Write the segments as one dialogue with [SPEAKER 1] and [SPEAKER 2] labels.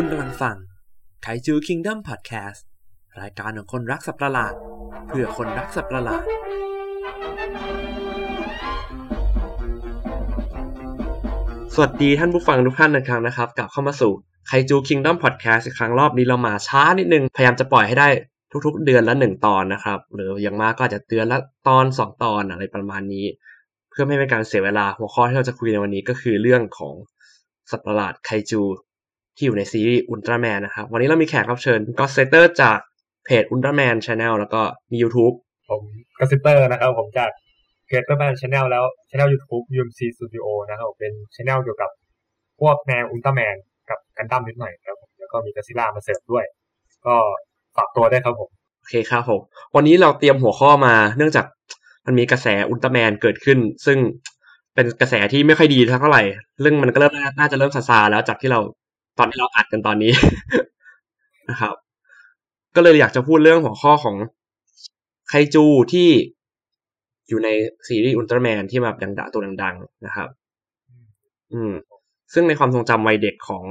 [SPEAKER 1] คุณกำลังฟังไคจูคิงดัมพอดแคสต์รายการของคนรักสัตว์ประหลาด เพื่อคนรักสัตว์ประหลาด สวัสดีท่านผู้ฟังทุกท่านนะครับนะครับกลับเข้ามาสู่ไคจูคิงดัมพอดแคสต์อีกครั้งรอบนี้เรามาช้านิดนึง พยายามจะปล่อยให้ได้ทุกๆ เดือนละหนึ่งตอนนะครับ หรืออย่างมากก็อาจจะเดือนละตอนสองตอนอะไรประมาณนี้ เพื่อไม่ให้เป็นการเสียเวลาหัวข้อที่เราจะคุยในวันนี้ก็คือเรื่องของสัตว์ประหลาดไคจู ที่อยู่ในซีรีส์อุลตร้าแมนนะครับ วันนี้เรามีแขกรับเชิญก็เซเตอร์จากเพจอุลตร้าแมนชาแนลแล้วก็มี YouTube
[SPEAKER 2] ผมกสิเตอร์นะครับ ผมจากเพจเตอร์แมนชาแนลแล้วชาแนลยูทูบ UMC Studio นะครับเป็นชาแนลเกี่ยวกับพวกแนวอุลตร้าแมนกับกันดั้มนิดหน่อยครับผมแล้วก็มีกซิล่ามาเสริมด้วย ก็ฝากตัวได้วยครับผม
[SPEAKER 1] โอเคครับผมวันนี้เราเตรียมหัวข้อมาเนื่องจากมันมีกระแสอุลตร้าแมนเกิดขึ้น ซึ่งเป็นกระแสที่ไม่ค่อยดีเท่าไหร่เรื่องมันก็เริ่มน่าจะเริ่มซาซาแล้วจากที่เรา ตอนที่เราอัดกันตอนนี้นะครับ ก็เลยอยากจะพูดเรื่องหัวข้อของไคจูที่อยู่ในซีรีส์อุลตร้าแมนที่แบบดังๆตัวดัง ๆ นะครับ อืม ซึ่งในความทรงจำวัยเด็กของ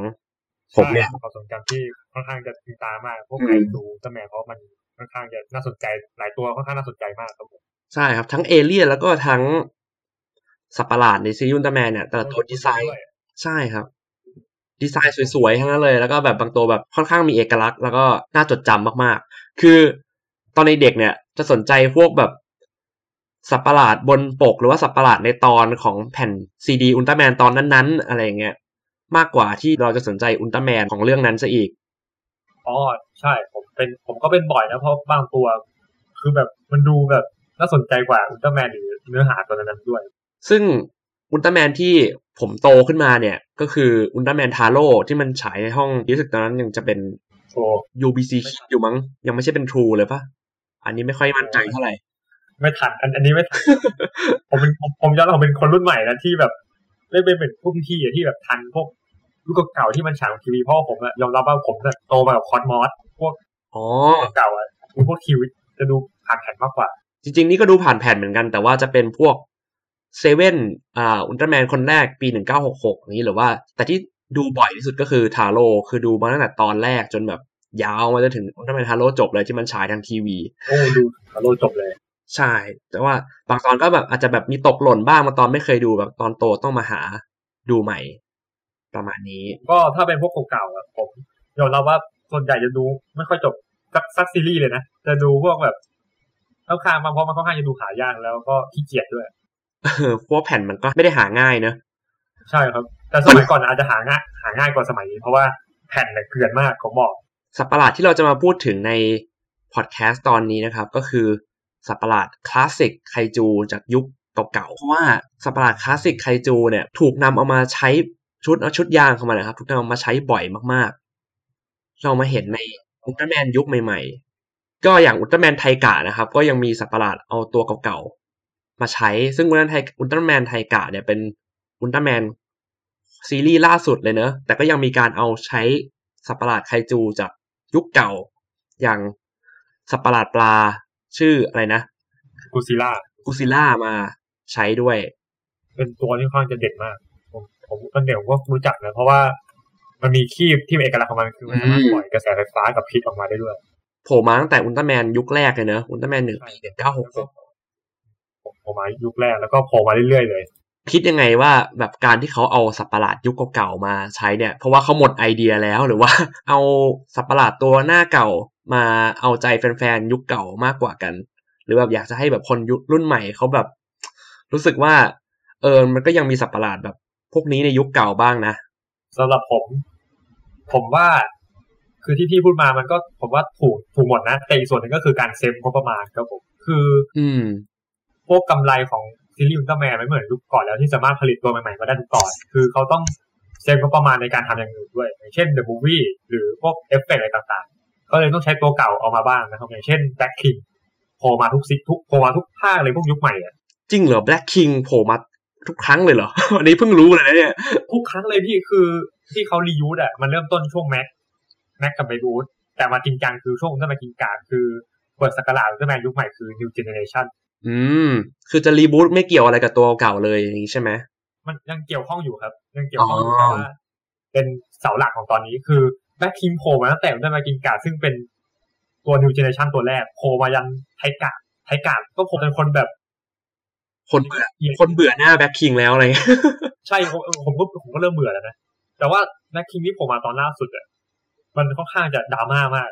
[SPEAKER 1] ผมเนี่ย
[SPEAKER 2] ใช่ความทรงจำที่ค่อนข้างจะติดตามมาก พวก
[SPEAKER 1] อืม
[SPEAKER 2] ไคดูอุลตร้าแมนเพราะมันค่อนข้างจะน่าสนใจหลายตัวค่อนข้างน่าสนใจมากครับผม
[SPEAKER 1] ใช่ครับทั้งเอเลี่ยนแล้วก็ทั้งสัตว์ประหลาดในซีรีส์อุลตร้าแมนเนี่ยแต่ละตัวดีไซน์
[SPEAKER 2] ด้วย
[SPEAKER 1] ใช่ครับ ดีไซน์สวยๆทั้งนั้นเลย แล้วก็แบบบางตัวแบบค่อนข้างมีเอกลักษณ์ แล้วก็น่าจดจำมากๆ คือตอนในเด็กเนี่ยจะสนใจพวกแบบสัตว์ประหลาดบนปกหรือว่าสัตว์ประหลาดในตอนของแผ่นซีดีอุลตร้าแมนตอนนั้นๆ อะไรอย่างเงี้ยมากกว่าที่เราจะสนใจอุลตร้าแมนของเรื่องนั้นซะอีก
[SPEAKER 2] อ๋อใช่ผมเป็นผมก็เป็นบ่อยนะเพราะบางตัว คือแบบมันดูแบบน่าสนใจกว่าอุลตร้าแมนหรือเนื้อหาตัวนั้นๆด้วย
[SPEAKER 1] ซึ่งอุลตร้าแมนที่ ผมโตขึ้นมาเนี่ย ก็คืออุลตร้าแมนทาโร่ที่มันฉายในห้องรู้สึกตอนนั้นยังจะเป็น
[SPEAKER 2] โอ้
[SPEAKER 1] UBC อยู่มั้ง ยังไม่ใช่เป็น True เลยปะอันนี้ไม่ค่อยมั่นใจเท่าไหร่
[SPEAKER 2] ไม่ทันอันอันนี้ไม่ทันผมเป็นผมผมย้อนเราเป็นคนรุ่นใหม่นะที่แบบได้เป็นเป็นพวกพี่อะที่แบบทันพวกลูกเก่าๆที่มันฉายของทีวีเพราะว่าผมอะยอมรับว่าผมเนี่ยโตมากับคอสมอสพวก
[SPEAKER 1] อ๋อ
[SPEAKER 2] เก่าๆอะดูพวกทีวีจะดูผ่านแผ่นมากกว่า
[SPEAKER 1] จริง ๆ นี่ก็ดูผ่านแผ่นเหมือนกัน แต่ว่าจะเป็นพวก เซเว่นอ่าอุลตร้าแมนคนแรกปีหนึ่งเก้าหกหกนี้หรือว่า แต่ที่ดูบ่อยที่สุดก็คือทาโร่คือดูมาตั้งแต่ตอนแรกจนแบบยาวมาจนถึงอุลตร้าแมนทาโร่จบเลยที่มันฉายทางทีวี
[SPEAKER 2] โอ้ดูฮัลโหลจบเลย
[SPEAKER 1] ใช่ แต่ว่าบางตอนก็แบบอาจจะแบบมีตกหล่นบ้างบางตอนไม่เคยดูแบบตอนโตต้องมาหาดูใหม่ ประมาณนี้
[SPEAKER 2] ก็ถ้าเป็นพวกเก่าๆอะผมยอมรับว่าส่วนใหญ่จะดูไม่ค่อยจบสักสักซีรีส์เลยนะจะดูพวกแบบค่อนข้างมาเพราะมันค่อนข้างจะดูหายากแล้วก็ขี้เกียจด้วย
[SPEAKER 1] เออเพราะว่าแผ่นมันก็ไม่ได้หาง่ายเนอะ
[SPEAKER 2] ใช่ครับ แต่สมัยก่อนอาจจะหาง่ายหาง่ายกว่าสมัยนี้ เพราะว่าแผ่นเนี่ยเกลือนมากผมบอก
[SPEAKER 1] สัตว์ประหลาดที่เราจะมาพูดถึงในพอดแคสต์ตอนนี้นะครับ ก็คือสัตว์ประหลาดคลาสสิกไคจูจากยุคเก่าๆเพราะว่าสัตว์ประหลาดคลาสสิกไคจูเนี่ยถูกนำเอามาใช้ชุดเอาชุดยางเข้ามานะครับ ถูกนำเอามาใช้บ่อยมากๆ เรามาเห็นในอุลตร้าแมนยุคใหม่ๆ ก็อย่างอุลตร้าแมนไทกะนะครับ ก็ยังมีสัตว์ประหลาดเอาตัวเก่าๆ มาใช้ ซึ่งอุลตร้าแมนไทอุลตร้าแมนไทกะเนี่ยเป็นอุลตร้าแมนซีรีส์ล่าสุดเลยเนอะ แต่ก็ยังมีการเอาใช้สัตว์ประหลาดไคจูจากยุคเก่า อย่างสัตว์ประหลาดปลาชื่ออะไรนะ
[SPEAKER 2] กูซิล่า
[SPEAKER 1] กูซิล่ามาใช้ด้วย
[SPEAKER 2] เป็นตัวที่ค่อนข้างจะเด่นมาก ผมผมตอนเด็กผมก็รู้จักนะเพราะว่ามันมีคีบที่เป็นเอกลักษณ์ของมันคือมันสามารถ
[SPEAKER 1] อืม
[SPEAKER 2] ปล่อยกระแสไฟฟ้ากับพิษออกมาได้ด้วย
[SPEAKER 1] โผล่มาตั้งแต่อุลตร้าแมนยุคแรกเลยเนอะอุลตร้าแมนหนึ่งปีหนึ่งเก้าหกหก
[SPEAKER 2] ผมโผล่มายุคแรกแล้วก็โผล่มาเรื่อยๆเลย
[SPEAKER 1] คิดยังไงว่าแบบการที่เขาเอาสัตว์ประหลาดยุคเก่าๆมาใช้เนี่ย เพราะว่าเขาหมดไอเดียแล้วหรือว่า เอาสัตว์ประหลาดตัวหน้าเก่ามาเอาใจแฟนๆยุคเก่ามากกว่ากัน หรือแบบอยากจะให้แบบคนยุครุ่นใหม่เขาแบบ รู้สึกว่า เออมันก็ยังมีสัตว์ประหลาดแบบ พวกนี้ในยุคเก่าบ้างนะ
[SPEAKER 2] สำหรับผม ผมว่าคือที่พี่พูดมามันก็ผมว่าถูกถูกหมดนะแต่อีกส่วนหนึ่งก็คือการเซฟงบประมาณครับผม คือ
[SPEAKER 1] อืม
[SPEAKER 2] พวกกำไรของซีรีส์อุลตร้าแมนไม่เหมือนยุคก่อนแล้วที่สามารถผลิตตัวใหม่ๆมาได้ทุกตอนคือเขาต้องsave งบประมาณในการทำอย่างอื่นด้วย อย่างเช่น The Movie หรือพวกเอฟเฟกต์อะไรต่างๆ ก็เลยต้องใช้ตัวเก่าเอามาบ้างนะครับอย่างเช่น Black King โผล่มาทุกซิทุกโผล่มาทุกภาคเลยพวกยุคใหม่อะ
[SPEAKER 1] จริงเหรอแบล็ k คิงโผล่มาทุกครั้งเลยเหรออันนี้เพิ่งรู้เลยนะเนี่ย
[SPEAKER 2] ทุกครั้งเลยพี่คือที่เขา reuse อะมันเริ่มต้นช่วงแม็กแม็กกับเบรูดแต่มาจริงจังคือช่วงอุลตร้าแมนกินกาคือเปิดศักราชอุลตร้าแมนยุคใหม่คือ New Generation
[SPEAKER 1] อืม คือจะ reboot ไม่เกี่ยวอะไรกับตัวเก่าเลยอย่างนี้ใช่ไหม
[SPEAKER 2] มันยังเกี่ยวข้องอยู่ครับ ยังเกี่ยวข้องอยู่
[SPEAKER 1] อ๋อ
[SPEAKER 2] แต่ว่าเป็นเสาหลักของตอนนี้คือ Black King โผล่มาตั้งแต่อุลตร้าแมนกินกาซึ่งเป็นตัว New Generation ตัวแรกโผล่มายันไทกะไทกะก็ผมเป็นคนแบบ
[SPEAKER 1] คนเบื่อคนเบื่อหน้าแบ็คคิงแล้วอะไรเงี้ย
[SPEAKER 2] ใช่ผมผมก็ผมก็เริ่มเบื่อแล้วนะแต่ว่า Black King ที่ผมมาตอนล่าสุดอะมันค่อนข้างจะดราม่ามาก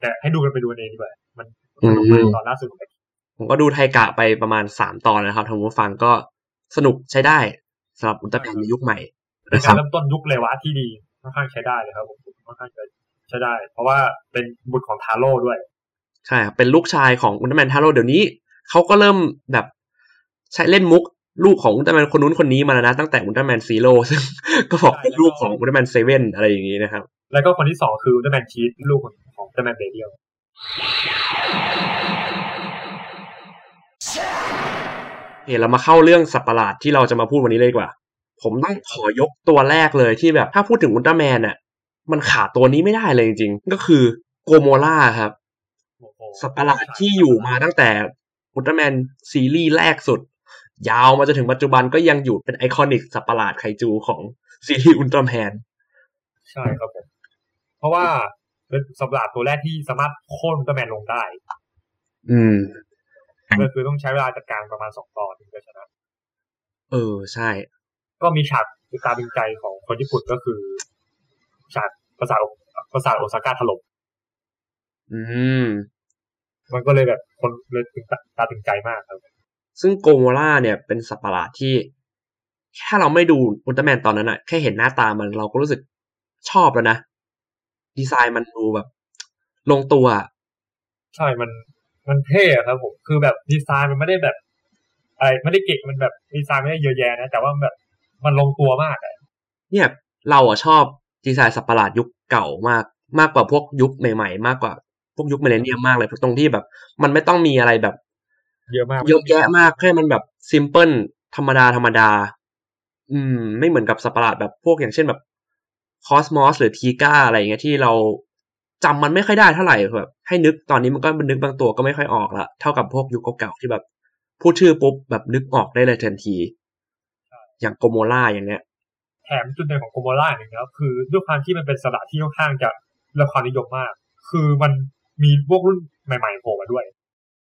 [SPEAKER 2] แต่ให้ดูกันไปดูกันเองดีกว่ามันสนุกมากตอนล่าสุดของ Black King
[SPEAKER 1] ผมก็ดูไทกะไปประมาณสามตอนนะครับทางผู้ฟังก็สนุกใช้ได้สำหรับอุลตร้าแมนในยุคใหม่
[SPEAKER 2] นะ
[SPEAKER 1] ครับเป็น
[SPEAKER 2] การเริ่มต้นยุคเรวะที่ดีค่อนข้างใช้ได้เลยครับผมค่อนข้างจะใช้ได้ เพราะว่าเป็นบุตรของทาโร่ด้วย
[SPEAKER 1] ใช่ครับเป็นลูกชายของอุลตร้าแมนทาโร่เดี๋ยวนี้เขาก็เริ่มแบบใช้เล่นมุกลูกของอุลตร้าแมนคนนู้นคนนี้มาแล้วนะตั้งแต่อุลตร้าแมนซีโร่ซึ่งก็บอกเป็นลูกของอุลตร้าแมนเซเว่นอะไรอย่างนี้นะครับ
[SPEAKER 2] แล้วก็คนที่สองคืออุลตร้าแมนจี๊ดลูกของของอุลตร้าแมนเบเรียล
[SPEAKER 1] โอเคเรามาเข้าเรื่องสัตว์ประหลาดที่เราจะมาพูดวันนี้เลยดีกว่า ผมต้องขอยกตัวแรกเลยที่แบบถ้าพูดถึงอุลตร้าแมนน่ะมันขาดตัวนี้ไม่ได้เลยจริงๆ ก็คือโกโมร่าครับ
[SPEAKER 2] โอ้โห
[SPEAKER 1] สัตว์ประหลาดที่อยู่มาตั้งแต่อุลตร้าแมนซีรีส์แรกสุด ยาวมาจนถึงปัจจุบันก็ยังอยู่เป็น iconic สัตว์ประหลาดไคจูของซีรีส์อุลตร้าแมน
[SPEAKER 2] ใช่ครับผมเพราะว่าเป็นสัตว์ประหลาดตัวแรกที่สามารถโค่นอุลตร้าแมนลงได้
[SPEAKER 1] อืม
[SPEAKER 2] ก็คือต้องใช้เวลาจัดการประมาณสองตอนถึงจะชนะ
[SPEAKER 1] เออใช่
[SPEAKER 2] ก็มีฉากตาดึงใจของคนญี่ปุ่นก็คือฉากปราสาทปราสาทโอซาก้าถล่ม
[SPEAKER 1] อืม
[SPEAKER 2] มันก็เลยแบบคนเลยถึงตาตาตึงใจมากครับ
[SPEAKER 1] ซึ่งโกโมล่าเนี่ยเป็นสัตว์ประหลาดที่แค่เราไม่ดูอุลตร้าแมนตอนนั้นอะแค่เห็นหน้าตามันเราก็รู้สึกชอบแล้วนะ ดีไซน์มันดูแบบ ลงตัวอะ
[SPEAKER 2] ใช่มัน มันเท่อะครับผมคือแบบดีไซน์มันไม่ได้แบบอะไรไม่ได้เก่งมันแบบดีไซน์ไม่ได้เยอะแยะนะแต่ว่ามันแบบมันลงตัวมากอะ
[SPEAKER 1] เนี่ยเราอะชอบดีไซน์สัตว์ประหลาดยุคเก่ามากมากกว่าพวกยุคใหม่ๆ มากกว่าพวกยุคเมเลเนียมมากเลยตรงที่แบบ มันไม่ต้องมีอะไรแบบ
[SPEAKER 2] เยอะมาก
[SPEAKER 1] เยอะแยะมากแค่มันแบบซิมเพิลธรรมดาธรรมดา อืม ไม่เหมือนกับสัตว์ประหลาดแบบพวกอย่างเช่นแบบคอสมอสหรือทีก้าอะไรอย่างเงี้ยที่เรา จำมันไม่ค่อยได้เท่าไหร่แบบให้นึกตอนนี้มันก็มันนึกบางตัวก็ไม่ค่อยออกละเท่ากับพวกยุคเก่าๆที่แบบพูดชื่อปุ๊บแบบนึกออกได้เลยทันที อย่างโกโมล่าอย่างเงี้ย
[SPEAKER 2] แถมจุดเด่นของโกโมล่าหนึ่งนะครับคือด้วยความที่มันเป็นสระที่ค่อนข้างจะได้รับความนิยมมาก คือมันมีพวกรุ่นใหม่ๆโผล่มาด้วย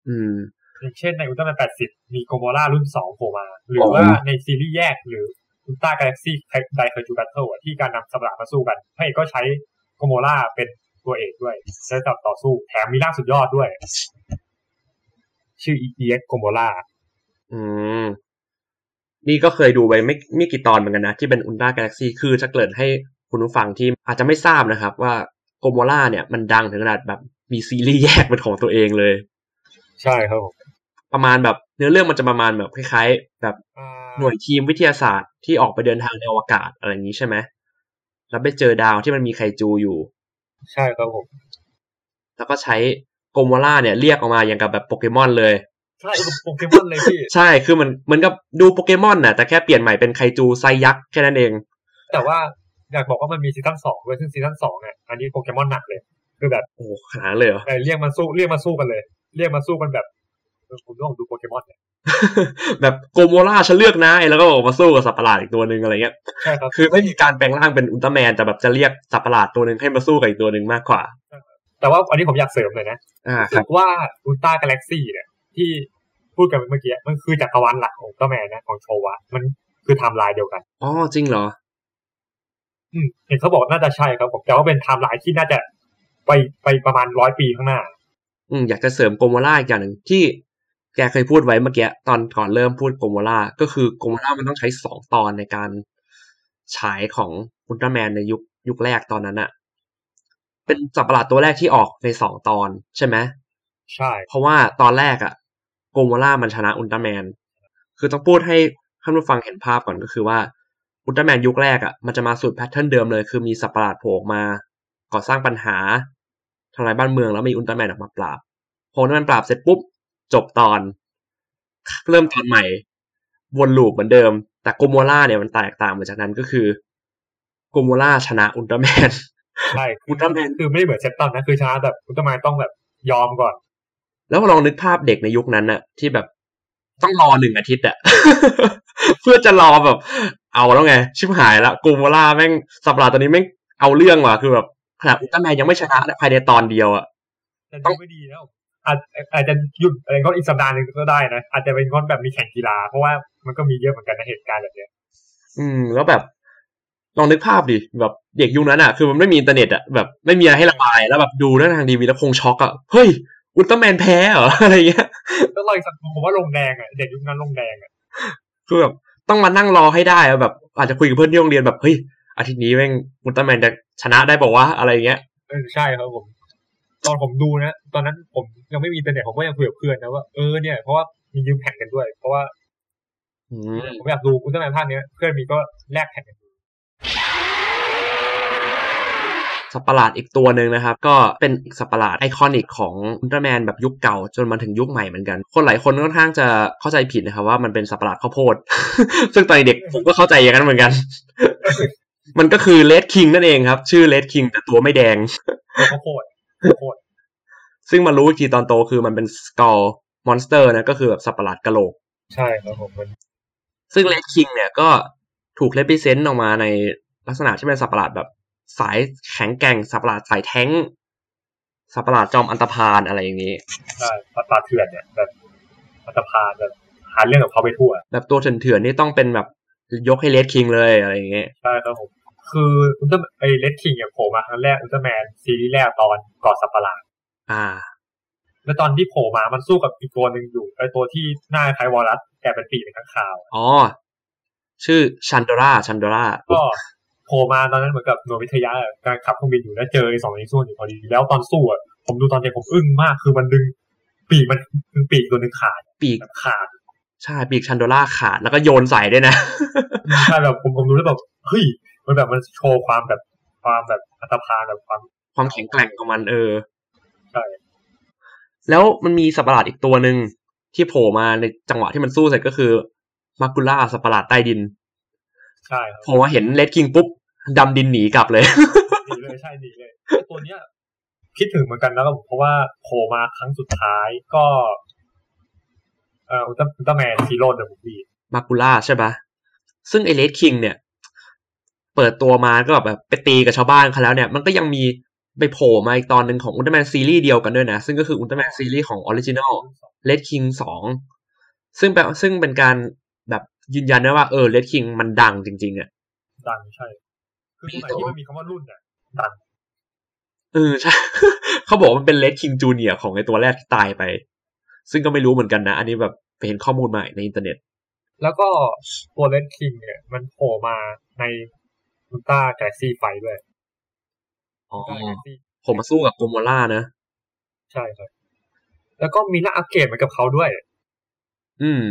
[SPEAKER 1] อืม
[SPEAKER 2] อย่างเช่นในอุลตร้าแมน80มีโกโมล่ารุ่น2โผล่มา หรือ
[SPEAKER 1] อ๋อ
[SPEAKER 2] ว่าในซีรีส์แยกหรืออุลตร้ากาแล็กซี่ไดไคจูแบทเทิลที่การนำสัตว์ประหลาดมาสู้กันพระเอกก็ใช้โกโมล่าเป็น ตัวเอกด้วยใช้กับต่อสู้แถมมีร่างสุดยอดด้วย ชื่อ EX โกโมล่า
[SPEAKER 1] อืมนี่ก็เคยดูไปไม่ไม่กี่ตอนเหมือนกันนะ ที่เป็นอุลตร้ากาแล็กซี่คือจะเกริ่นให้คุณผู้ฟังที่อาจจะไม่ทราบนะครับ ว่าโกโมล่าเนี่ยมันดังถึงขนาดแบบมีซีรีส์แยกเป็นของตัวเองเลย
[SPEAKER 2] ใช่ครับผม
[SPEAKER 1] ประมาณแบบเนื้อเรื่องมันจะประมาณแบบคล้ายๆ แบบหน่วยทีมวิทยาศาสตร์ที่ออกไปเดินทางในอวกาศอะไรอย่างนี้ใช่ไหมแล้วไปเจอดาวที่มันมีไคจูอยู่
[SPEAKER 2] ใช่ครับผม
[SPEAKER 1] แล้วก็ใช้โกโมล่าเนี่ยเรียกออกมาอย่างกับแบบโปเกมอนเลย
[SPEAKER 2] ใช่โปเกมอนเลยพี่
[SPEAKER 1] ใช่คือมันเหมือนกับดูโปเกมอนน่ะแต่แค่เปลี่ยนใหม่เป็นไคจูไซยักษ์แค่นั้นเอง
[SPEAKER 2] แต่ว่าอยากบอกว่ามันมีซีซั่นสองด้วยซึ่งซีซั่นสองเนี่ยอันนี้โปเกมอนหนักเลย คือแบบ
[SPEAKER 1] โอ้โหขนาดนั้นเลยเหรอ
[SPEAKER 2] เออเรียกมาสู้เรียกมาสู้กันเลย เรียกมาสู้กันแบบเออ คุณต้องดูโปเกมอนเนี่ย
[SPEAKER 1] แบบโกโมล่าฉันเลือกนายแล้วก็ออกมาสู้กับสัตว์ประหลาดอีกตัวหนึ่งอะไรเงี้ย
[SPEAKER 2] ใช่ครับ
[SPEAKER 1] คือไม่มีการแปลงร่างเป็นอุลตร้าแมนแต่แบบจะเรียกสัตว์ประหลาดตัวหนึ่งให้มาสู้กับอีกตัวหนึ่งมากกว่า
[SPEAKER 2] แต่ว่าอันนี้ผมอยากเสริมเลยนะ
[SPEAKER 1] อ่า
[SPEAKER 2] รู้
[SPEAKER 1] ค
[SPEAKER 2] สึ
[SPEAKER 1] รับ
[SPEAKER 2] กว่าอุลตร้ากาแล็กซี่เนี่ยที่พูดกันเมื่อกี้มันคือจักรวาลหลักของอุลตร้าแมนนะของโชวะมันคือไทม์ไลน์เดียวกัน
[SPEAKER 1] อ๋อจริงเหรอ
[SPEAKER 2] อืมเห็นเขาบอกน่าจะใช่ครับผมแต่ว่าเป็นไทม์ไลน์ที่น่าจะไปไปประมาณร้อยปีข้างหน้า
[SPEAKER 1] อืมอยากจะเสริมโกโมล่าอีกอย่างหนึ่งที่ แกเคยพูดไว้เมื่อกี้ตอนก่อนเริ่มพูดโกโมล่าก็คือโกโมล่ามันต้องใช้สองตอนในการฉายของอุลตร้าแมนในยุคยุคแรกตอนนั้นอะเป็นสัตว์ประหลาดตัวแรกที่ออกในสองตอนใช่ไหม
[SPEAKER 2] ใช่
[SPEAKER 1] เพราะว่าตอนแรกอะโกโมล่ามันชนะอุลตร้าแมน คือต้องพูดให้ท่านผู้ฟังเห็นภาพก่อนก็คือว่าอุลตร้าแมนยุคแรกอะมันจะมาสูตร pattern เดิมเลย คือมีสัตว์ประหลาดโผล่ออกมา ก่อสร้างปัญหาทำลายบ้านเมืองแล้วมีอุลตร้าแมนออกมาปราบพออุลตร้าแมนปราบเสร็จปุ๊บ จบตอน เริ่มตอนใหม่ วน loop เหมือนเดิม แต่โกโมล่าเนี่ยมันแตกต่างมาจากนั้นก็คือโกโมล่าชนะอุลตร้าแมน
[SPEAKER 2] ใช่
[SPEAKER 1] อุลตร้าแมน
[SPEAKER 2] คือไม่ได้เหมือนเซ็ตตอนนะคือชนะแบบอุลตร้าแมนต้องแบบยอมก่อน
[SPEAKER 1] แล้วลองนึกภาพเด็กในยุคนั้นน่ะที่แบบต้องรอหนึ่งอาทิตย์อะเพื่อจะรอแบบ เอาแล้วไง ชิบหายละกูโมล่าแม่งสัปดาห์ตัวนี้แม่งเอาเรื่องว่ะคือแบบขนาดอุลตร้าแมนยังไม่ชนะภายในตอนเดียวอะ
[SPEAKER 2] แต่ดูไม่ดีแล้ว อาจอาจจะหยุดอะไรก็อีกสัปดาห์หนึ่งก็ได้นะอาจจะเป็นงอนแบบมีแข่งกีฬา เพราะว่ามันก็มีเยอะเหมือนกันในเหตุการณ์แบบเนี้ย
[SPEAKER 1] อืม แล้วแบบลองนึกภาพดิแบบเด็กยุคนั้นอะคือมันไม่มีอินเทอร์เน็ตอะแบบไม่มีอะไรให้ระบายแล้วแบบดูได้ทางทีวีแล้วคงช็อกอะเฮ้ยอุลตร้าแมนแพ้เหรออะไรเงี้ย
[SPEAKER 2] ก็เลยสังคมผมว่าลงแดงอะเด็กยุคนั้นลงแดงอะ
[SPEAKER 1] คือแบบต้องมานั่งรอให้ได้อะแบบ อาจจะคุยกับเพื่อนที่โรงเรียนแบบเฮ้ยอาทิตย์นี้แม่งอุลตร้าแมนจะชนะได้เปล่าวะอะไรเงี้ย
[SPEAKER 2] เออใช่ครับผม ตอนผมดูนะตอนนั้นผมยังไม่มีอินเทอร์เน็ตผมก็ยังคุยกับเพื่อนนะว่าเออเนี่ยเพราะว่ามียืมแผ่นกันด้วย เพราะว่า
[SPEAKER 1] อืม
[SPEAKER 2] ผมอยากดูอุลตร้าแมนภาคเนี้ยเพื่อนมีก็แลกแผ่นกันดู
[SPEAKER 1] สัตว์ประหลาดอีกตัวหนึ่งนะครับ ก็เป็นอีกสัตว์ประหลาด iconic ของอุลตร้าแมนแบบยุคเก่าจนมาถึงยุคใหม่เหมือนกัน คนหลายคนค่อนข้างจะเข้าใจผิดนะครับว่ามันเป็นสัตว์ประหลาดข้าวโพด ซึ่งตอนเด็กผมก็เข้าใจอย่างนั้นเหมือนกัน มันก็คือเลดคิงนั่นเองครับ ชื่อเลดคิงแต่ตัวไม่แดง
[SPEAKER 2] แล้วก็โคตรข้าว โพด
[SPEAKER 1] ซึ่งมารู้อีกทีตอนโตคือมันเป็น skull monster นะก็คือแบบสัตว์ประหลาดกะโหลก
[SPEAKER 2] ใช่ครับผมมัน
[SPEAKER 1] ซึ่งเลดคิงเนี่ยก็ถูก represent ออกมาในลักษณะที่เป็นสัตว์ประหลาดแบบสายแข็งแกร่งสัตว์ประหลาดสายแท้งสัตว์ประหลาดจอมอันธพาลอะไรอย่างนี้
[SPEAKER 2] ใช่ป่าป่าเถื่อนเนี่ยแบบอันธพาลแบบหาเรื่องกับเขาไปทั่ว
[SPEAKER 1] แบบตัวเถื่อนๆนี่ต้องเป็นแบบยกให้เลดคิงเลยอะไรอย่างเงี้ย
[SPEAKER 2] ใช่ครับผม คืออุลตร้าไอเลดคิงเนี่ยโผล่มาครั้งแรกอุลตร้าแมนซีรีส์แรกตอนก่อสัตว์ประหลาด
[SPEAKER 1] อ่า
[SPEAKER 2] แล้วตอนที่โผล่มามันสู้กับอีกตัวหนึ่งอยู่ไอตัวที่หน้าคล้ายวอลลัสแต่เป็นปีกเป็นข้างคาว
[SPEAKER 1] อ๋อชื่อชันโดราชันโดรา
[SPEAKER 2] ก็โผล่มาตอนนั้นเหมือนกับหน่วยวิทยากำลังขับเครื่องบินอยู่แล้วเจอไอ้สองนี้สู้อยู่พอดี แล้วตอนสู้อะผมดูตอนเด็กผมอึ้งมากคือมันดึง ปีกมันดึงปีกตัวหนึ่งขาด
[SPEAKER 1] ปีก
[SPEAKER 2] แบบขาด
[SPEAKER 1] ใช่ปีกชันโดราขาดแล้วก็โยนใส่ด้วยนะ
[SPEAKER 2] ใช่แบบผมผมดูแล้วแบบเฮ้ย มันแบบมันโชว์ความแบบความแบบอันธพาลแบบความ
[SPEAKER 1] ความแข็งแกร่งของมันเออ
[SPEAKER 2] ใช่
[SPEAKER 1] แล้วมันมีสัตว์ประหลาดอีกตัวหนึ่งที่โผล่มาในจังหวะที่มันสู้เสร็จก็คือมากุล่าสัตว์ประหลาดใต้ดิน
[SPEAKER 2] ใช่ครับ
[SPEAKER 1] พอมาเห็นเลดคิงปุ๊บดำดินหนีกลับเลย
[SPEAKER 2] หนีเลยใช่หนีเลยตัวเนี้ยคิดถึงเหมือนกันนะครับผมเพราะว่าโผล่มาครั้งสุดท้ายก็เอ่ออุลตร้าอุลตร้าแมนซีโร่เดอะมูฟวี่
[SPEAKER 1] มากุล่าใช่ปะซึ่งไอเลดคิงเนี่ย เปิดตัวมาก็แบบไปตีกับชาวบ้านเขาแล้วเนี่ย มันก็ยังมีไปโผล่มาอีกตอนหนึ่งของอุลตร้าแมนซีรีส์เดียวกันด้วยนะ ซึ่งก็คืออุลตร้าแมนซีรีส์ของ original เลดคิงสองซึ่งแปลซึ่งเป็นการแบบยืนยันได้ว่าเออเลดคิงมันดังจริงๆอะ
[SPEAKER 2] ดังใช่คือสมัยที่มันมีคำว่ารุ่นเนี่ยดัง
[SPEAKER 1] เออใช่เขาบอกว่ามันเป็นเลดคิงจูเนียของไอตัวแรกที่ตายไป ซึ่งก็ไม่รู้เหมือนกันนะ อันนี้แบบไปเห็นข้อมูลใหม่ในอินเทอร์เน็ต
[SPEAKER 2] แล้วก็ตัวเลดคิงเนี่ย มันโผล่มาใน อุลตร้ากาแล็กซี่ไฟด้วย
[SPEAKER 1] อ๋อ
[SPEAKER 2] อุลตร้ากาแล็กซี่
[SPEAKER 1] ผมมาสู้กับโกโมล่านะ
[SPEAKER 2] ใช่ครับ แล้วก็มีร่างอัปเกรดเหมือนกับเขาด้วย
[SPEAKER 1] อืม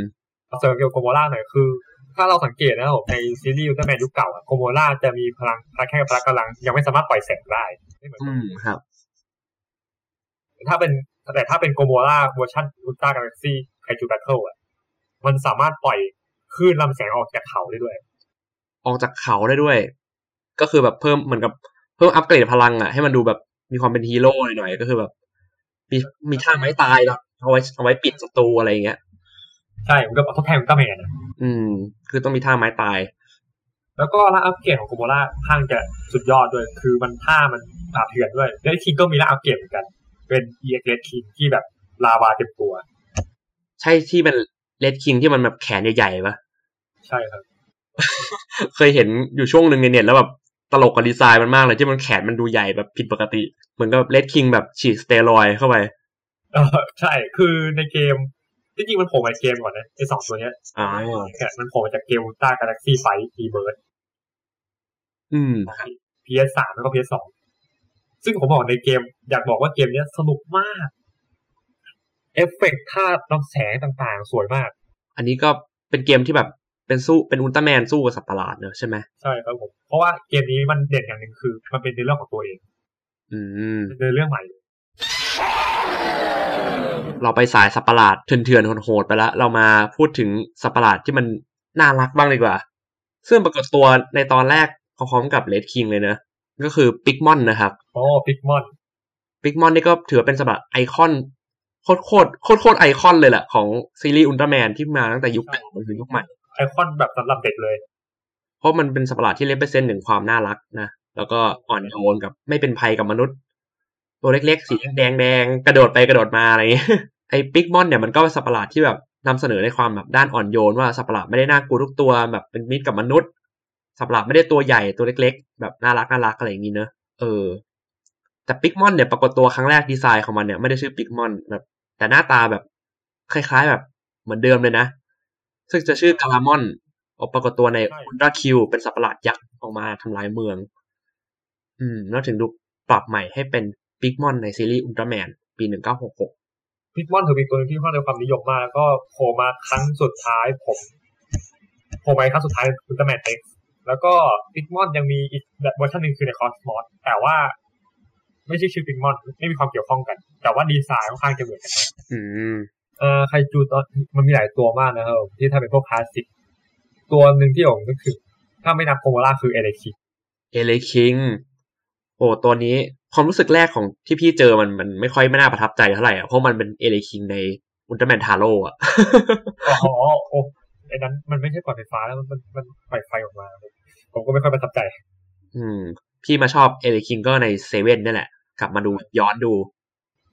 [SPEAKER 2] เอาเสริมเกี่ยวกับโกโมล่าหน่อยคือ ถ้าเราสังเกตนะครับผมในซีรีส์อุลตร้าแมนยุคเก่าอะโกโมล่าจะมีพลังพลังแค่พลังกำลัง ยังไม่สามารถปล่อยแสงได้ไม่เหมือน
[SPEAKER 1] อืมครับ
[SPEAKER 2] ถ้าเป็นแต่ถ้าเป็นโกโมล่าเวอร์ชันอุลตร้ากาแล็กซี่ไดไคจูแบทเทิลอะมันสามารถปล่อยคลื่นลำแสงออกจากเขาได้ด้วย
[SPEAKER 1] ออกจากเขาได้ด้วย ก็คือแบบเพิ่มเหมือนกับเพิ่มอัปเกรดพลังอะให้มันดูแบบมีความเป็นฮีโร่หน่อยๆก็คือแบบ มีมีท่าไม้ตายแล้วเอาไว้เอาไว้ปิดศัตรูอะไรอย่างเงี้ย
[SPEAKER 2] ใช่มันก็ทดแทนอุลตร้าแมนอะ
[SPEAKER 1] อืม คือต้องมีท่าไม้ตาย
[SPEAKER 2] แล้วก็ร่างอัปเกรดของโกโมล่าข้างจะสุดยอดด้วย คือมันท่ามันป่าบเถื่อนด้วยเลดคิงก็มีร่างอัปเกรดเหมือนกัน เป็น EX เลดคิงที่แบบลาวาเต็มตัว
[SPEAKER 1] ใช่ที่เป็นเลดคิงที่มันแบบแขนใหญ่ๆปะ
[SPEAKER 2] ใช่ครับ
[SPEAKER 1] เคยเห็นอยู่ช่วงหนึ่งในเน็ตแล้วแบบ ตลกกับดีไซน์มันมากเลยที่มันแขนมันดูใหญ่แบบผิดปกติ เหมือนกับเลดคิงแบบฉีดสเตียรอยด์เข้าไป
[SPEAKER 2] เออใช่คือในเกมจริงๆมันโผล่มาในเกมก่อนนะไอสองตัวเนี้ย
[SPEAKER 1] อ่า
[SPEAKER 2] แค่มันโผล่มาจากเกมอุลตร้ากาแล็กซี่ FE Rebirth อื
[SPEAKER 1] ม
[SPEAKER 2] PS สามแล้วก็ PS สองซึ่งผมบอกในเกม อยากบอกว่าเกมเนี้ยสนุกมาก เอฟเฟกต์ท่าลำแสงต่างๆ สวยมาก
[SPEAKER 1] อันนี้ก็เป็นเกมที่แบบ เป็นสู้เป็นอุลตร้าแมนสู้กับสัตว์ประหลาดเนอะใช่ไหม
[SPEAKER 2] ใช่ครับผมเพราะว่าเกมนี้มันเด่นอย่างหนึ่งคือ มันเป็นในเรื่องของตัวเอง
[SPEAKER 1] อืม
[SPEAKER 2] เป็นในเรื่องใหม่เลย
[SPEAKER 1] เราไปสายสัตว์ประหลาดเถื่อนๆโหดๆไปแล้วเรามาพูดถึงสัตว์ประหลาดที่มันน่ารักบ้างดีกว่า ซึ่งปรากฏตัวในตอนแรกพร้อมๆกับเลดคิงเลยนะก็คือปิกมอนนะครับ
[SPEAKER 2] โอ้พิกมอน
[SPEAKER 1] ปิกมอนนี่ก็ถือว่าเป็นสัตว์ประหลาดไอคอนโคตรโคตรโคตรโคตรไอคอนเลยแหละของซีรีส์อุลตร้าแมนที่มาตั้งแต่ยุคเก่าจนถึงยุคใหม่
[SPEAKER 2] ไอคอนแบบสำหรับเด็กเลย
[SPEAKER 1] เพราะมันเป็นสัตว์ประหลาดที่ represent ถึงความน่ารักนะแล้วก็อ่อนโยนกับไม่เป็นภัยกับมนุษย์ ตัวเล็กๆ สีแดงแดงๆกระโดดไปกระโดดมาอะไรเงี้ยไอ้ปิกมอนเนี่ยมันก็เป็นสัตว์ประหลาดที่แบบนำเสนอในความแบบด้านอ่อนโยนว่าสัตว์ประหลาดไม่ได้น่ากลัวทุกตัวแบบเป็นมิตรกับมนุษย์สัตว์ประหลาดไม่ได้ตัวใหญ่ตัวเล็ก ๆ แบบน่ารักน่ารักอะไรอย่างนี้เนอะเออ แต่ปิกมอนเนี่ยปรากฏตัวครั้งแรกดีไซน์ของมันเนี่ยไม่ได้ชื่อปิกมอนแบบแต่หน้าตาแบบคล้าย ๆ แบบเหมือนเดิมเลยนะ ซึ่งจะชื่อกาลามอน ออกปรากฏตัวในอุลตราคิว เป็นสัตว์ประหลาดยักษ์ออกมาทำลายเมือง อืม แล้วถึงดูปรับใหม่ให้เป็นปิกมอนในซีรีส์อุลตร้าแมน ปีหนึ่งเก้าหกหก
[SPEAKER 2] พิกมอนถือเป็นตัวหนึ่งที่ค่อนข้างได้ความนิยมมากแล้วก็โผล่มาครั้งสุดท้ายผมโผล่มาครั้งสุดท้ายอุลตร้าแมนเอ็กซ์แล้วก็พิกมอนยังมีอีกแบบเวอร์ชันหนึ่งคือในคอสมอสแต่ว่าไม่ใช่ชื่อพิกมอนไม่มีความเกี่ยวข้องกัน แต่ว่าดีไซน์ค่อนข้างจะเหมือนกันมาก
[SPEAKER 1] อืม
[SPEAKER 2] เอ่อไคจูตอนมันมีหลายตัวมากนะครับผมที่ถ้าเป็นพวกคลาสสิก ตัวหนึ่งที่ผมนึกถึงถ้าไม่นับโกโมร่าคือเอเลคิ
[SPEAKER 1] เอเลคิงโอ้ตัวนี้ความรู้สึกแรกของที่พี่เจอมันมันไม่ค่อยไม่น่าประทับใจเท่าไหร่อะเพราะมันเป็นเอเลคิงในอุลตร้าแมนทาโร่อะ
[SPEAKER 2] อ๋อโอ้ไอ้นั้นมันไม่ใช่ปล่อยไฟฟ้าแล้วมันมันมันปล่อยไฟออกมา ผมก็ไม่ค่อยประทับใจ
[SPEAKER 1] อืม พี่มาชอบเอเลคิงก็ในเซเว่นนี่แหละ กลับมาดูย้อนดู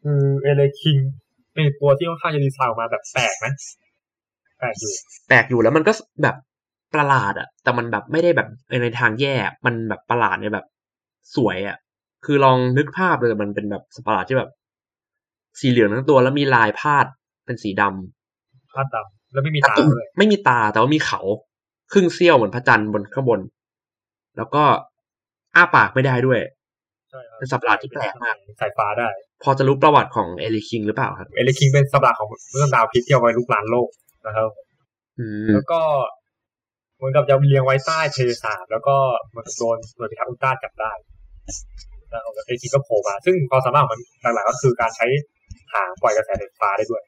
[SPEAKER 2] คือเอเลคิง เป็นตัวที่ค่อนข้างจะดีไซน์ออกมาแบบแปลกนะแปลกอยู่
[SPEAKER 1] แปลกอยู่แล้วมันก็แบบประหลาดอะแต่มันแบบไม่ได้แบบในทางแย่มันแบบประหลาดในแบบสวยอะคือลองนึกภาพเลยมันเป็นแบบสัตว์ประหลาดที่แบบ สีเหลืองทั้งตัวแล้วมีลายพาดเป็นสีดำ
[SPEAKER 2] พาดดำแล้วไม่มีตาด้วย
[SPEAKER 1] ไม่มีตาแต่ว่ามีเขา ครึ่งเสี้ยวเหมือนพระจันทร์บนข้างบน แล้วก็อ้าปากไม่ได้ด้วย
[SPEAKER 2] ใช่ครับ
[SPEAKER 1] เป็นสัตว์ประหลาดที่แปลกมาก
[SPEAKER 2] สายฟ้าได้
[SPEAKER 1] พอจะรูประวัติของเอเลคิงหรือเปล่าครับ
[SPEAKER 2] เอเลคิงเป็นสัตว์ประหลาดของเรื่องดาวพิษที่เอาไว้รุกรานโลกนะครับ
[SPEAKER 1] อืม
[SPEAKER 2] แล้วก็เหมือนกับจะเลี้ยงไว้ใต้ทะเลสาบแล้วก็เหมือนมันโดนหน่วยพิทักษ์อุลตร้าจับได้แล้วเอเลคิงก็โผล่มา ซึ่งความสามารถของมันหลักๆก็คือการใช้หางปล่อยกระแสไฟฟ้าได้ด้วย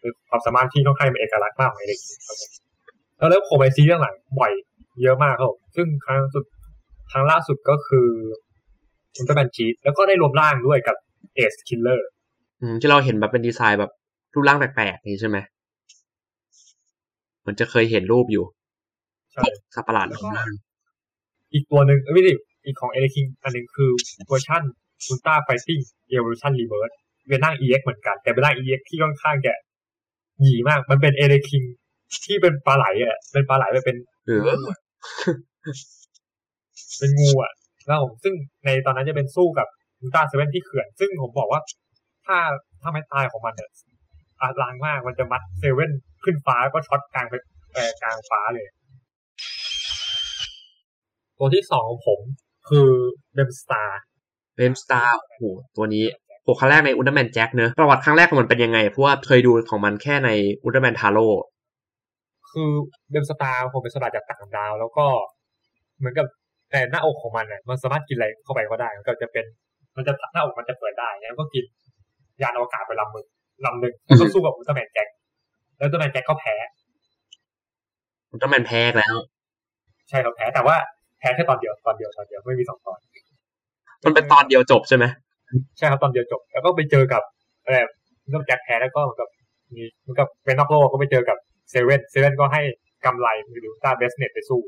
[SPEAKER 2] คือความสามารถที่ค่อนข้างเป็นเอกลักษณ์มากของเอเลคิงครับผมแล้วเริ่มโผล่ไปซีรีส์เรื่องหลังบ่อยเยอะมากครับผมซึ่งครั้งสุดครั้งล่าสุดก็คืออุลตร้าแมนจี๊ดแล้วก็ได้รวมร่างด้วยกับ เอสคิลเลอร์
[SPEAKER 1] อืมที่เราเห็นแบบเป็นดีไซน์แบบรูปร่างแปลกๆนี่ใช่ไหมเหมือนจะเคยเห็นรูปอยู่
[SPEAKER 2] ใช่
[SPEAKER 1] สัตว์ประหลาด
[SPEAKER 2] แล้ว
[SPEAKER 1] ข
[SPEAKER 2] ก็
[SPEAKER 1] องมัน
[SPEAKER 2] อีกตัวหนึ่งเอ้ยไม่ใช่อีกของเอเลคิงอันหนึ่งคือเวอร์ชันอุลตร้าไฟติ้งเอ o ว u ชันรีเวิร์สเป็นร่าง EX เหมือนกัน แต่เป็นร่าง EX ที่ค่อนข้างจะหยีมาก มันเป็นเอเลคิงที่เป็นปลาไหลอะเป็นปลาไหลแบบเป็น
[SPEAKER 1] หรือ
[SPEAKER 2] งูอะเป็นงูอะแล้วผมซึ่งในตอนนั้นจะเป็นสู้กับ อุลตร้าเซเว่นที่เขื่อน ซึ่งผมบอกว่า ท่าท่าไม้ตายของมันเนี่ยอลังมากมันจะมัดเซเว่นขึ้นฟ้าแล้วก็ช็อตกลางไปเอ่อกลางฟ้าเลย ตัวที่สองของผมคือเบมสตาร์
[SPEAKER 1] เบมสตาร์โอ้โหตัวนี้โหครั้งแรกในอุลตร้าแมนแจ็คเนอะประวัติครั้งแรกของมันเป็นยังไง เพราะว่าเคยดูของมันแค่ในอุลตร้าแมนทาโร่
[SPEAKER 2] คือเบมสตาร์ผมเป็นสตาร์จากต่างดาว แล้วก็เหมือนกับแต่หน้าอกของมันเนี่ยมันสามารถกินอะไรเข้าไปก็ได้ มันก็จะเป็น มันจะหน้าอกมันจะเปิดได้แล้วก็กินยานอวกาศไปลำมึงลำหนึ่งแล้วก็สู้กับอุลตร้าแมนแจ็คแล้วอุลตร้าแมนแจ็คก็แพ้
[SPEAKER 1] อุลตร้าแมนแพ้แล้ว
[SPEAKER 2] ใช่ครับแพ้แต่ว่าแพ้แค่ตอนเดียวตอนเดียวตอนเดียวไม่มีสองตอน
[SPEAKER 1] มันเป็นตอนเดียวจบใช่ไหม
[SPEAKER 2] ใช่ครับตอนเดียวจบ แล้วก็ไปเจอกับเอ่ออุลตร้าแมนแจ็คแพ้แล้วก็เหมือนกับมีเหมือนกับเป็นนอกโลกก็ไปเจอกับเซเว่นเซเว่นก็ให้กำไลหรืออุลตร้า bracelet ไปสู้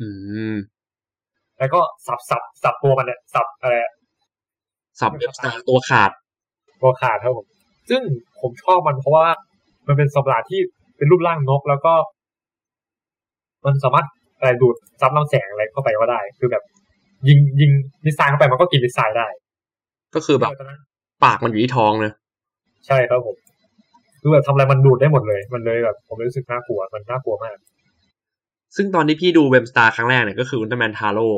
[SPEAKER 1] อืม
[SPEAKER 2] แล้วก็สับสับสับตัวมันเนี่ยสับอะไร
[SPEAKER 1] สับเบมสตาร์ตัวขาด
[SPEAKER 2] ตัวขาดครับผม ซึ่งผมชอบมันเพราะว่ามันเป็นสัตว์ประหลาดที่เป็นรูปร่างนกแล้วก็ มันสามารถอะไรดูดซับลำแสงอะไรเข้าไปก็ได้ คือแบบ ยิงยิง missile เข้าไปมันก็กิน missile ได้
[SPEAKER 1] ก็คือแบบ
[SPEAKER 2] ตอนนั้น
[SPEAKER 1] ปากมันอยู่ที่ท้องเลย
[SPEAKER 2] ใช่ครับผมคือแบบทำอะไรมันดูดได้หมดเลย มันเลยแบบผมรู้สึกน่ากลัวมันน่ากลัวมาก
[SPEAKER 1] ซึ่งตอนที่พี่ดูเบมสตาร์ครั้งแรกเนี่ยก็คืออุลตร้าแมนทาโร่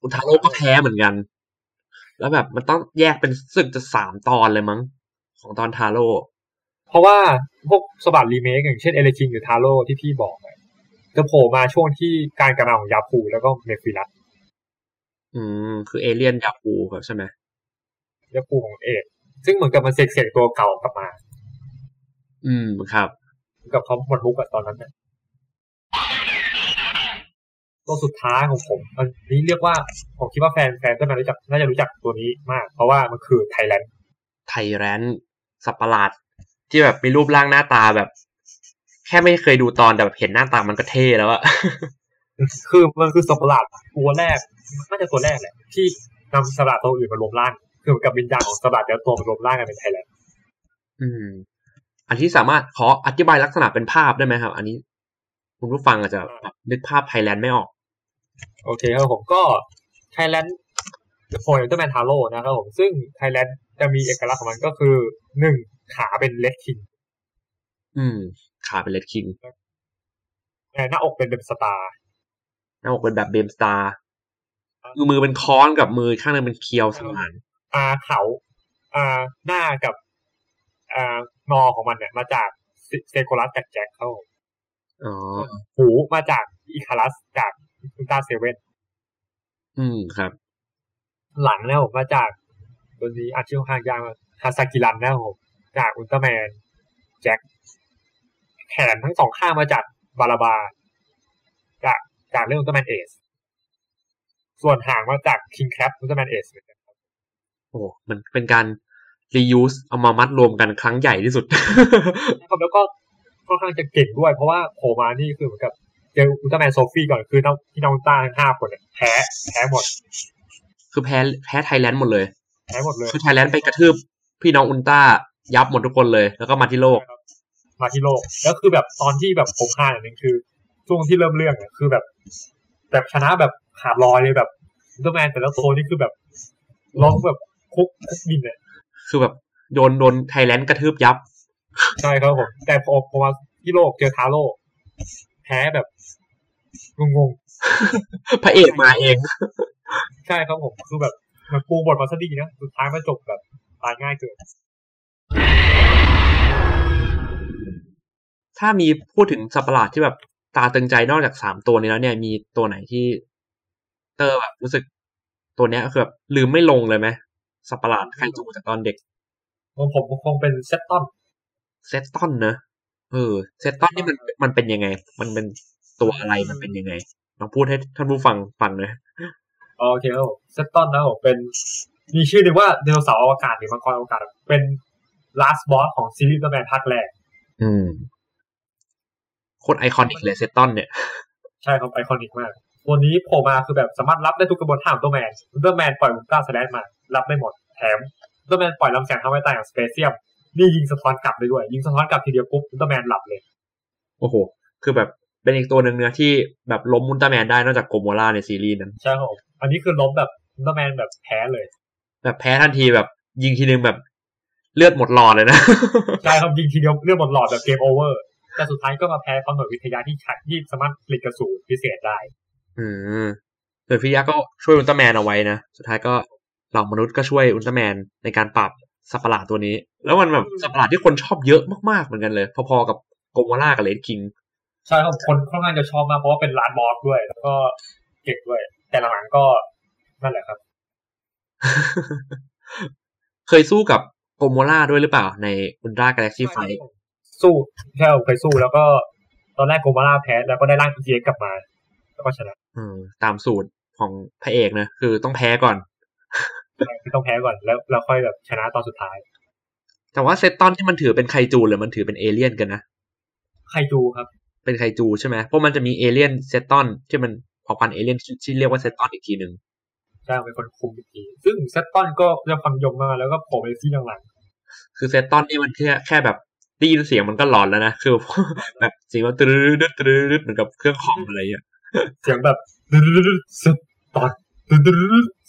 [SPEAKER 1] อุลตร้าโร่ก็แพ้เหมือนกัน แล้วแบบมันต้องแยกเป็นสึกจะสามตอนเลยมั้ง ของตอนทาโร่
[SPEAKER 2] เพราะว่าพวกสัตว์ประหลาดรีเมคอย่างเช่นเอเลคิงหรือทาโร่ที่พี่บอกอะจะโผล่มาช่วงที่การกำลังของยาปูลแล้วก็เมฟิลัส
[SPEAKER 1] อืม คือเอเลียนยาปูลครับใช่ไหม
[SPEAKER 2] ยาปูลของเอซซึ่งเหมือนกับมันเสกเสกตัวเก่ากลับมา
[SPEAKER 1] อืมครับ
[SPEAKER 2] กับเขาหมดมุกอะตอนนั้นเนี่ย ตัวสุดท้ายของผมอันนี้เรียกว่าผมคิดว่าแฟนแฟนก็น่ารู้จักน่าจะรู้จักตัวนี้มาก เพราะว่ามันคือไทแรนท์
[SPEAKER 1] ไทแรนท์สัตว์ประหลาด ที่แบบมีรูปร่างหน้าตาแบบ แค่ไม่เคยดูตอนแต่แบบเห็นหน้าตามันก็เท่แล้วอะ
[SPEAKER 2] คือมันคือสัตว์ประหลาดตัวแรกน่าจะตัวแรกแหละที่นำสัตว์ประหลาดตัวอื่นมารวมร่างคือเหมือนกับวิญญาณของสัตว์ประหลาดแต่ละตัวมารวมร่างกันเป็นไทแรนท์
[SPEAKER 1] อืม อันที่สามารถขออธิบายลักษณะเป็นภาพได้ไหมครับ อันนี้คุณผู้ฟังอาจจะแบบนึกภาพไทแรนท์ไม่ออก
[SPEAKER 2] โอเคครับผมก็ไทแรนท์โผล่อุลตร์เตอร์แมนทาโร่นะครับผมซึ่งไทแรนท์จะมีเอกลักษณ์ของมันก็คือหนึ่งขาเป็นเรดคิง
[SPEAKER 1] อืม ขาเป็นเรดคิง
[SPEAKER 2] หน้าอกเป็นเบมสตาร์
[SPEAKER 1] หน้าอกเป็นแบบเบมสตาร์มือมือเป็นค้อนกับมือข้างหนึงเป็นเคียวสมาน
[SPEAKER 2] อาเขาอ่าหน้ากับอ่างอของมันเนี่ย มาจากซีโกลัสจากแจ็คเขา
[SPEAKER 1] อ๋อ
[SPEAKER 2] หูมาจากอีคารัสจาก อุลตราเซเว่น
[SPEAKER 1] อืมครับ
[SPEAKER 2] หลังนะผมมาจากตัวนี้อาชื่อข้างยากมากฮาซากิรันนะผมจากอุลตร้าแมน แจ็คแขนทั้งสองข้างมาจากบาราบา จากจากเรื่องอุลตร้าแมนเอสส่วนหางมาจากคิงแคปอุลตร้าแมนเอส
[SPEAKER 1] โอ้มันเป็นการ reuse เอามามัดรวมกันครั้งใหญ่ที่สุด
[SPEAKER 2] นะครับแล้วก็ค่อนข้างจะเก่งด้วย เพราะว่าโผล่มานี่คือเหมือนกับเเจออุลตร้าแมนโซฟี่ก่อนคือน้องที่น้องอุลตร้าทั้งห้าคนเนี่ยแพ้แพ้หมด
[SPEAKER 1] คือแพ้แพ้ไทแรนท์หมดเลย
[SPEAKER 2] แพ้หมดเลย
[SPEAKER 1] คือไทแรนท์ไปกระทืบพี่น้องอุลตร้ายับหมดทุกคนเลย แล้วก็มาที่โลก
[SPEAKER 2] มาที่โลก แล้วคือแบบตอนที่แบบผมพลาดอันนึงคือช่วงที่เริ่มเรื่องเนี่ยคือแบบแบบชนะแบบขาดลอยเลยแบบอุลตร้าแมนแต่ละตัวนี่คือแบบร้องแบบคลุกคลุกดินเนี่ย
[SPEAKER 1] คือแบบโดนโดนไทแรนท์กระทืบยับ
[SPEAKER 2] ใช่ครับผม แต่พอพอมาที่โลกเจอทาโร่แพ้แบบ งง
[SPEAKER 1] พระเอกมาเอง
[SPEAKER 2] ๆใช่ครับผมคือแบบมันปูบทมาซะดีนะสุดท้ายมาจบแบบตายง่ายเกิน
[SPEAKER 1] ถ้ามีพูดถึงสัตว์ประหลาดที่แบบตาตึงใจนอกจากสามตัวนี้แล้วเนี่ยมีตัวไหนที่เตอร์แบบรู้สึกตัวเนี้ยคือแบบลืมไม่ลงเลยไหมสัตว์ประหลาดไคจูจากตอนเด็ก
[SPEAKER 2] ผมผมคงเป็นเซตตอน
[SPEAKER 1] เซตตอนเนอะเออเซตตอนนี่มันมันเป็นยังไง มันเป็น ตัวอะไรมันเป็นยังไงลองพูดให้ท่านผู้ฟังฟังหน่อย
[SPEAKER 2] โอเคครับผมเซตตอนนะผมเป็น มีชื่อหนึ่งว่าไดโนเสาร์อวกาศหรือมังกรอวกาศ เป็น last boss ของซีรีส์อุลตร้าแมนภาคแรก
[SPEAKER 1] อืมโคตร iconic เลยเซตตอนเนี่ย
[SPEAKER 2] ใช่ครับ iconic มากตัวนี้โผล่มาคือแบบสามารถรับได้ทุกกระบวนท่าของอุลตร้าแมนอุลตร้าแมนปล่อยอุลตร้าสแลชมา รับได้หมดแถมอุลตร้าแมนปล่อยลำแสงทำให้ตายอย่างสเปเซียมนี่ยิงสะท้อนกลับได้ด้วย ยิงสะท้อนกลับทีเดียวปุ๊บอุลตร้าแมนหลับเลย
[SPEAKER 1] โอ้โห คือแบบ เป็นอีกตัวหนึ่งเนอะที่แบบล้มอุลตร้าแมนได้นอกจากโกโมล่าในซีรีส์นั้น
[SPEAKER 2] ใช่ครับผมอันนี้คือล้มแบบอุลตร้าแมนแบบแพ้เลย
[SPEAKER 1] แบบแพ้ทันทีแบบ ยิงทีนึงแบบเลือดหมดหลอดเลยนะ
[SPEAKER 2] ใช่ครับยิงทีเดียวเรื่อดหมดหลอดแบบ game over แต่สุดท้ายก็มาแพ้ความหน่วยวิทยะที่ใช้ที่สามารถผลิตกระสุนพิเศษได้
[SPEAKER 1] อืมหน่วยวิทยะก็ช่วยอุลตร้าแมนเอาไว้นะ สุดท้ายก็เหล่ามนุษย์ก็ช่วยอุลตร้าแมนในการปราบสัตว์ประหลาดตัวนี้ แล้วมันแบบสัตว์ประหลาดที่คนชอบเยอะมากๆเหมือนกันเลย พอๆกับโกโมล่ากับเรดคิง
[SPEAKER 2] ใช่ครับคนค่อนข้างจะชอบมากเพราะว่าเป็น last boss ด้วย แล้วก็เก่งด้วย แต่หลังๆก็นั่นแหละครับ
[SPEAKER 1] เคยสู้กับโกโมล่าด้วยหรือเปล่า ในอุลตร้ากาแล็กซี่ไฟท์
[SPEAKER 2] สู้ใช่ผมเคยสู้แล้วก็ตอนแรกโกโมล่าแพ้แล้วก็ได้ร่าง EX กลับมา แล้วก็ชนะ
[SPEAKER 1] อืมตามสูตรของพระเอกนะ คือต้องแพ้ก่อน
[SPEAKER 2] คือต้องแพ้ก่อนแล้วแล้วค่อยแบบชนะตอนสุดท้าย
[SPEAKER 1] แต่ว่าเซตตอนที่มันถือเป็นไคจูหรือมันถือเป็นเอเลี่ยนกันนะ
[SPEAKER 2] ไคจูครับ
[SPEAKER 1] เป็นไคจูใช่ไหมเพราะมันจะมีเอเลี่ยนเซตตอนที่มันเผ่าพันธุ์เอเลี่ยนที่ที่เรียกว่าเซตตอนอีกทีหนึ่ง
[SPEAKER 2] ใช่เป็นคนคุมอีกทีซึ่งเซตตอนก็ได้ความนิยมมากแล้วก็โผล่ในซีหลัง
[SPEAKER 1] คือเซตตอนนี่มันแค่แค่แบบได้ยินเสียงมันก็หลอนแล้วนะคือแบบเสียงมันตรึดตรึดเหมือนกับเครื่องคอมอะไรอย่างเงี้ย
[SPEAKER 2] ๆเสียงแบบเซตตอน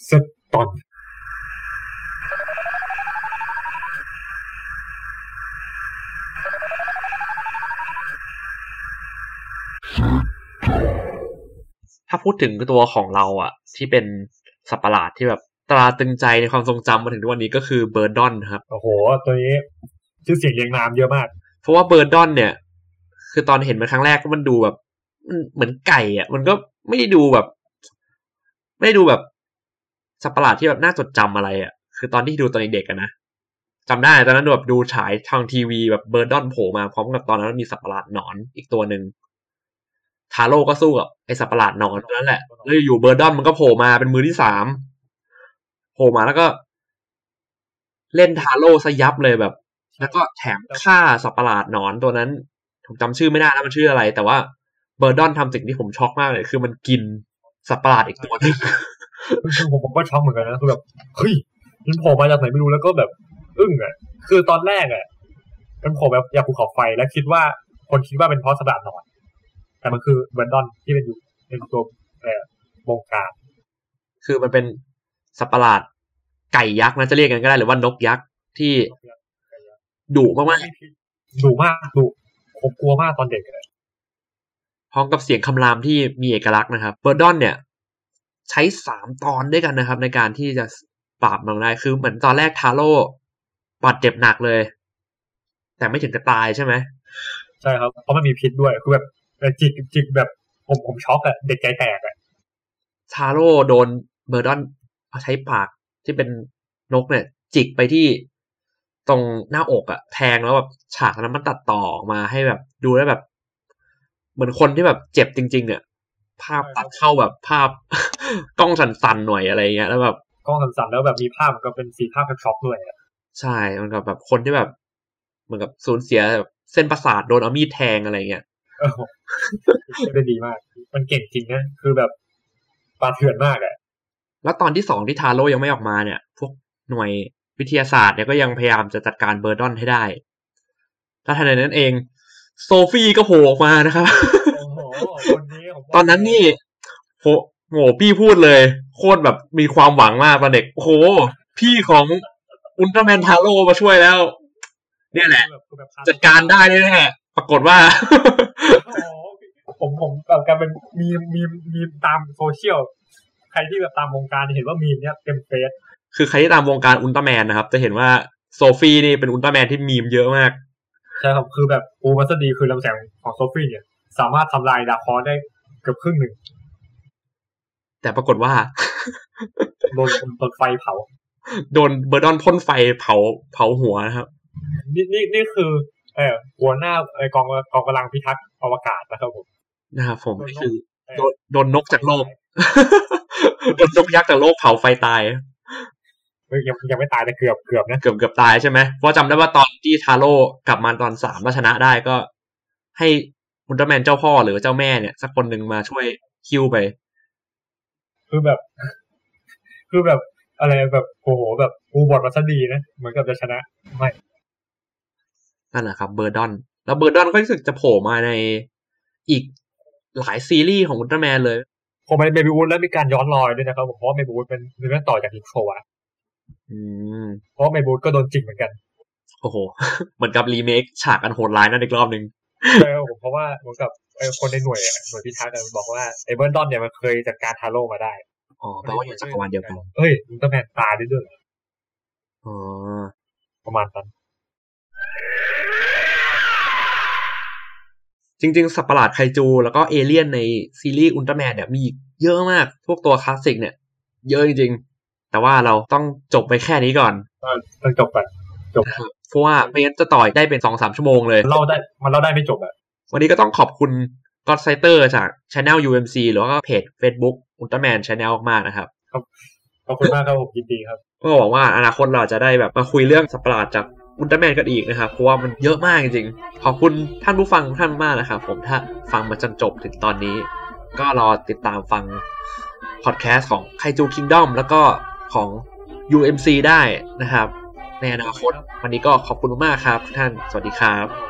[SPEAKER 2] เซตตอน
[SPEAKER 1] ถ้าพูดถึงตัวของเราอะที่เป็นสัตว์ประหลาดที่แบบตราตรึงใจในความทรงจำมาถึงทุกวันนี้ก็คือเบิร์ดดอนครับ
[SPEAKER 2] โอ้โห ตัวนี้ชื่อเสียงเรียงนามเยอะมาก
[SPEAKER 1] เพราะว่าเบิร์ดดอนเนี่ย คือตอนเห็นมันครั้งแรกก็มันดูแบบมันเหมือนไก่อะมันก็ไม่ได้ดูแบบ ไม่ได้ดูแบบสัตว์ประหลาดที่แบบน่าจดจำอะไรอะคือตอนที่ดูตอนเด็กๆอะนะจำได้ตอนนั้นแบบดูฉายทางทีวีแบบเบิร์ดดอนโผล่มาพร้อมกับตอนนั้นมีสัตว์ประหลาดหนอนอีกตัวหนึ่ง ทาโร่ก็สู้กับไอสัตว์ประหลาดนอนตัวนั้นแหละแล้วอยู่เบิร์ดอนมันก็โผล่มาเป็นมือที่สามโผล่มาแล้วก็ เล่นทาโร่ซะยับเลยแบบ แล้วก็แถมฆ่าสัตว์ประหลาดนอนตัวนั้นผมจำชื่อไม่ได้แล้วมันชื่ออะไร แต่ว่าเบอร์ดอนทำสิ่งที่ผมช็อกมากเลย คือมันกินสัตว์ประหลาดอีกตัวนึง
[SPEAKER 2] ผมผมก็ช็อกเหมือนกันนะคือแบบเฮ้ยมันโผล่มาจากไหนไม่รู้แล้วก็แบบ อึ้งอะ คือตอนแรกอะมันโผล่แบบอยากภูเขาไฟแล้วคิดว่าคนคิดว่าเป็นเพราะสตาร์นอน แต่มันคือเบนดอนที่เป็นอยู่เป็นตัวเอ่อวงการ
[SPEAKER 1] คือมันเป็นสัตว์ประหลาดไก่ยักษ์นะจะเรียกกันก็ได้หรือว่านกยักษ์ที่ดุมาก
[SPEAKER 2] ดุมากดุผมกลัวมากตอนเด็กเลย
[SPEAKER 1] ๆพร้อมกับเสียงคำรามที่มีเอกลักษณ์นะครับเบอร์ดอนเนี่ย ใช้สามตอนด้วยกันนะครับ ในการที่จะปราบมันได้คือเหมือนตอนแรกทาโร่บาดเจ็บหนักเลย แต่ไม่ถึงกับตายใช่ไหม
[SPEAKER 2] ใช่ครับเพราะมันมีพิษด้วยคือแบบ จิกจิกแบบผมผมช็อกอะเด็กใจแตกอะ
[SPEAKER 1] ทาโร่โดนเบอร์ดอนเอาใช้ปากที่เป็นนกเนี่ย จิกไปที่ตรงหน้าอกอะแทงแล้วแบบฉากนั้นมันตัดต่อออกมาให้แบบดูแล้วแบบ เหมือนคนที่แบบเจ็บจริง ๆ เนี่ย ภาพตัดเข้าแบบภาพกล้องสั่นๆหน่อยอะไรเงี้ยแล้วแบบ
[SPEAKER 2] กล้องสั่นๆแล้วแบบมีภาพก็เป็นสีภาพแบบช็อกด้วยอะ
[SPEAKER 1] ใช่มันกับแบบคนที่แบบ เหมือนกับสูญเสียแบบเส้นประสาทโดนเอามีดแทงอะไรเงี้ย
[SPEAKER 2] เออเล่น ได้ดีมาก มันเก่งจริงนะ คือแบบปาเถื่อนมากอะ
[SPEAKER 1] แล้วตอนที่สองที่ทาโร่ยังไม่ออกมาเนี่ย พวกหน่วยวิทยาศาสตร์เนี่ยก็ยังพยายามจะจัดการเบอร์ดอนให้ได้ แล้วทันใดนั้นเอง โซฟี่ก็โผล่ออกมานะครับ
[SPEAKER 2] โอ้โหคนนี้ผมบก
[SPEAKER 1] ตอนนั้นนี่โหโหพี่พูดเลย โคตรแบบมีความหวังมากตอนเด็กโอ้โหพี่ของอุลตร้าแมนทาโร่มาช่วยแล้ว เนี่ยแหละ
[SPEAKER 2] คือแบบ
[SPEAKER 1] จัดการได้แน่ๆปรากฏว่า
[SPEAKER 2] โอ้โห ผมผมแบบกลายเป็นมีมมีมมีมตามโซเชียลใครที่แบบตามวงการเห็นว่ามีมเนี้ยเต็มเฟซ
[SPEAKER 1] คือใครที่ตามวงการอุลตร้าแมนนะครับ จะเห็นว่าโซฟี่นี่เป็นอุลตร้าแมนที่มีมเยอะมาก
[SPEAKER 2] ใช่ครับคือแบบปูมัสดีคือลำแสงของโซฟี่เนี่ย สามารถทำลายดาวเคราะห์ได้เกือบครึ่งหนึ่ง
[SPEAKER 1] แต่ปรากฏว่า
[SPEAKER 2] โดนโดนไฟเผา
[SPEAKER 1] โดนเบิร์ดดอนพ่นไฟเผาเผาหัวนะครับ
[SPEAKER 2] นี่นี่นี่คือ เออหัวหน้าเออกองกองกำลังพิทักษ์อวกาศนะครับผม
[SPEAKER 1] นะครับผม
[SPEAKER 2] โดนนก
[SPEAKER 1] นี่คือ
[SPEAKER 2] เออ
[SPEAKER 1] โดนโดนนกจากโลกโดนนกยักษ์จากโลกเผาไฟตาย
[SPEAKER 2] เฮ้ยยังยังไม่ตายแต่เกือบเกือบนะ
[SPEAKER 1] เกือบเกือบตายใช่ไหมเพราะจำได้ว่าตอนที่ทาโร่กลับมาตอนสามแล้วชนะได้ก็ ให้อุลตร้าแมนเจ้าพ่อหรือเจ้าแม่เนี่ย สักคนหนึ่งมาช่วยคิวไป
[SPEAKER 2] คือแบบ คือแบบอะไรแบบโอ้โหแบบปูบทมาซะดีนะเหมือนกับจะชนะไม่
[SPEAKER 1] นั่นแหละครับเบอร์ดอน แล้วเบอร์ดอนก็รู้สึกจะโผล่มาในอีกหลายซีรีส์ของอุลตร้าแมนเลย
[SPEAKER 2] พอมาเมบิอุสแล้วมีการย้อนรอยด้วยนะครับผมเพราะว่าเมบิอุสเป็นเรื่องต่อจากลิงโชวะ
[SPEAKER 1] อืม
[SPEAKER 2] เพราะว่าเมบิอุสก็โดนจิกเหมือนกัน
[SPEAKER 1] โอ้โห เหมือนกับรีเมคฉากอันโหดร้ายนั่นอีกรอบหนึ่ง
[SPEAKER 2] ใช่ครับผมเพราะว่าเหมือนกับไอ้คนในหน่วยอะหน่วยพิทักษ์อะบอกว่าไอ้เบิร์ดดอนเนี่ยมันเคยจัดการทาโร่มาได้
[SPEAKER 1] อ๋อแปลว่าอยู่จักรวาลเดียวกัน
[SPEAKER 2] เฮ้ยอุลตร้าแมนตายได้ด้วยเหรอ
[SPEAKER 1] อ๋อ
[SPEAKER 2] ประมาณนั้น
[SPEAKER 1] จริงๆ สัตว์ประหลาดไคจู แล้วก็เอเลี่ยนในซีรีส์อุลตร้าแมนเนี่ยมีอีกเยอะมาก พวกตัวคลาสสิกเนี่ย เยอะจริงๆ แต่ว่าเราต้องจบไปแค่นี้ก่อน
[SPEAKER 2] ต้องจบกัน
[SPEAKER 1] นะครับเพราะว่าไม่งั้นจะต่อยได้เป็นสองสามชั่วโมงเลย
[SPEAKER 2] มันเล่าได้มันเล่าได้ไม่จบอะ
[SPEAKER 1] วันนี้ก็ต้องขอบคุณ God Citer จาก Channel UMC หรือว่าเพจ Facebook Ultraman Channel มากๆนะครับ
[SPEAKER 2] ขอบคุณมากครับผมยินดีครับ
[SPEAKER 1] ก็หวังว่าอนาคตเราจะได้แบบมาคุยเรื่องสัตว์ประหลาดจาก อุลตร้าแมนกันอีกนะครับ เพราะว่ามันเยอะมากจริงๆ ขอบคุณท่านผู้ฟังท่านมากนะครับผมถ้าฟังมาจนจบถึงตอนนี้ ก็รอติดตามฟังพอดแคสต์ของไคจูคิงดอมแล้วก็ของ UMC ได้นะครับ ในอนาคต วันนี้ก็ขอบคุณมากครับทุกท่าน สวัสดีครับ